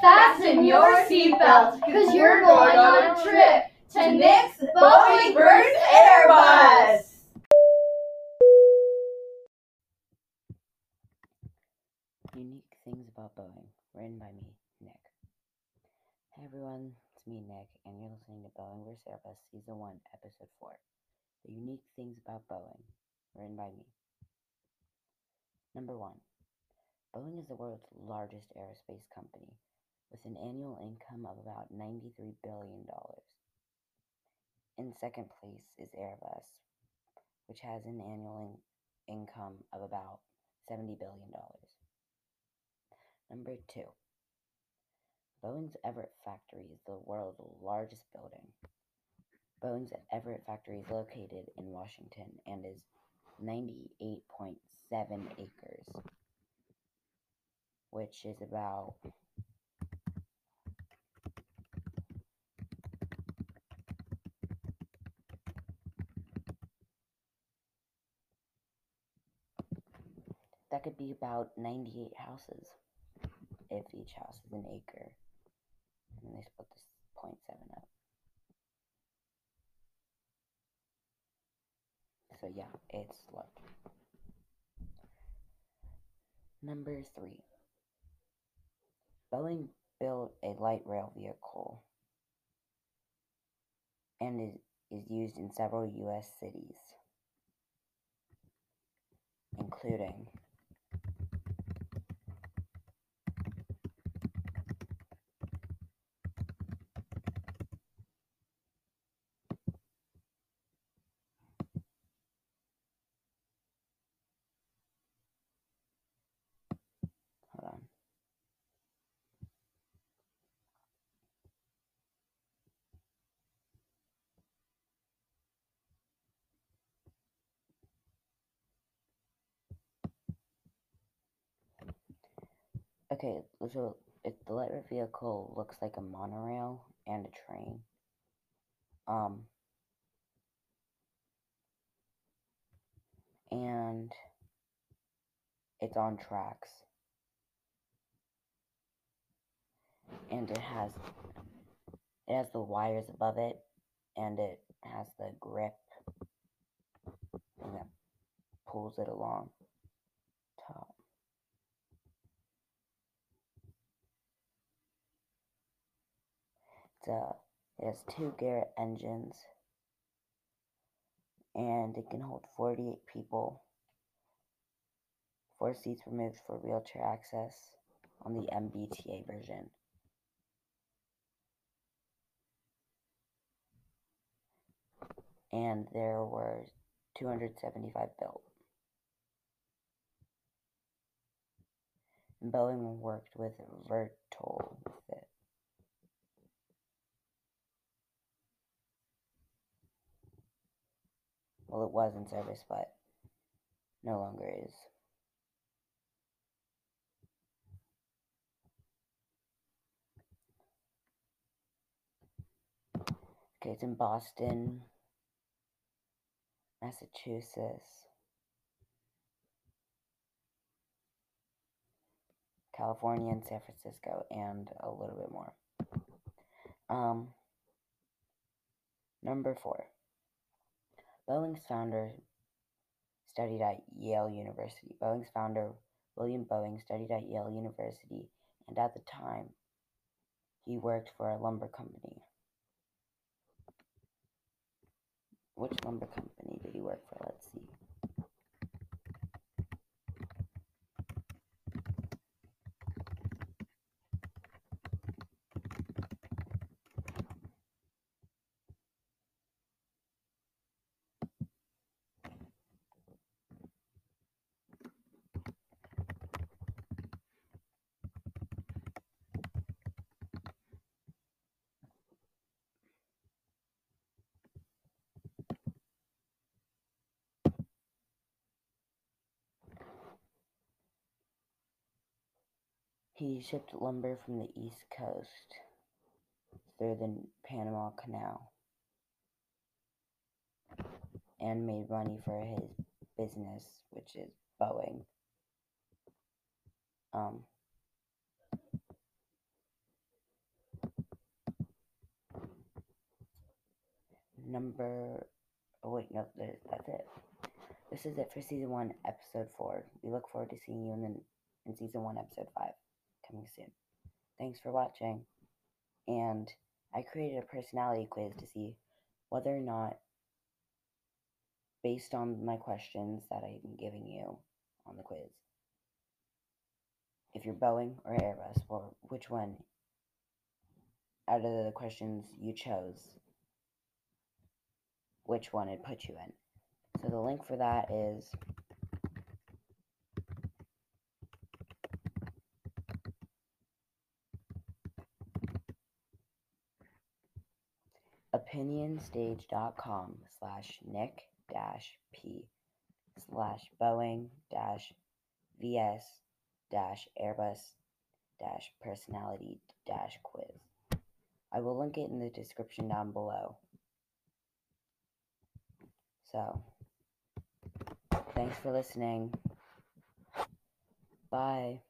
Fasten your seatbelts, cause you're going on a trip to Nick's Boeing vs. Airbus! Unique Things About Boeing, written by me, Nick. Hey everyone, it's me, Nick, and you're listening to Boeing vs. Airbus Season 1, Episode 4. The Unique Things About Boeing, written by me. Number 1. Boeing is the world's largest aerospace company, with an annual income of about $93 billion. In second place is Airbus, which has an annual in- income of about $70 billion. Number two, Boeing's Everett factory is the world's largest building. Boeing's Everett factory is located in Washington and is 98.7 acres, which is about that could be about 98 houses if each house is an acre. And they split this 0.7 up. So yeah, it's large. Number three. Boeing built a light rail vehicle and is, is used in several U.S. cities, including Okay, so it, the light rail vehicle looks like a monorail and a train. Um, and it's on tracks. And it has it has the wires above it and it has the grip that pulls it along A, it has two Garrett engines and it can hold 48 people. Four seats removed for wheelchair access on the MBTA version. And there were 275 built. And Boeing worked with Vertol with it. Well, it was in service, but no longer is. Okay, it's in Boston, Massachusetts, California, and San Francisco, and a little bit more. Um, number four. Boeing's founder studied at Yale University. Boeing's founder, William Boeing, studied at Yale University, and at the time, he worked for a lumber company. Which lumber company did he work for? Let's see. He shipped lumber from the East Coast through the Panama Canal and made money for his business, which is Boeing. Um, number. Oh wait, no, that's it. This is it for season one, episode four. We look forward to seeing you in the, in season one, episode five coming soon. Thanks for watching. And I created a personality quiz to see whether or not, based on my questions that I'm giving you on the quiz, if you're Boeing or Airbus, or which one out of the questions you chose, which one it put you in. So the link for that is opinionstage.com slash nick dash p slash boeing dash vs dash airbus dash personality dash quiz. I will link it in the description down below. So thanks for listening. Bye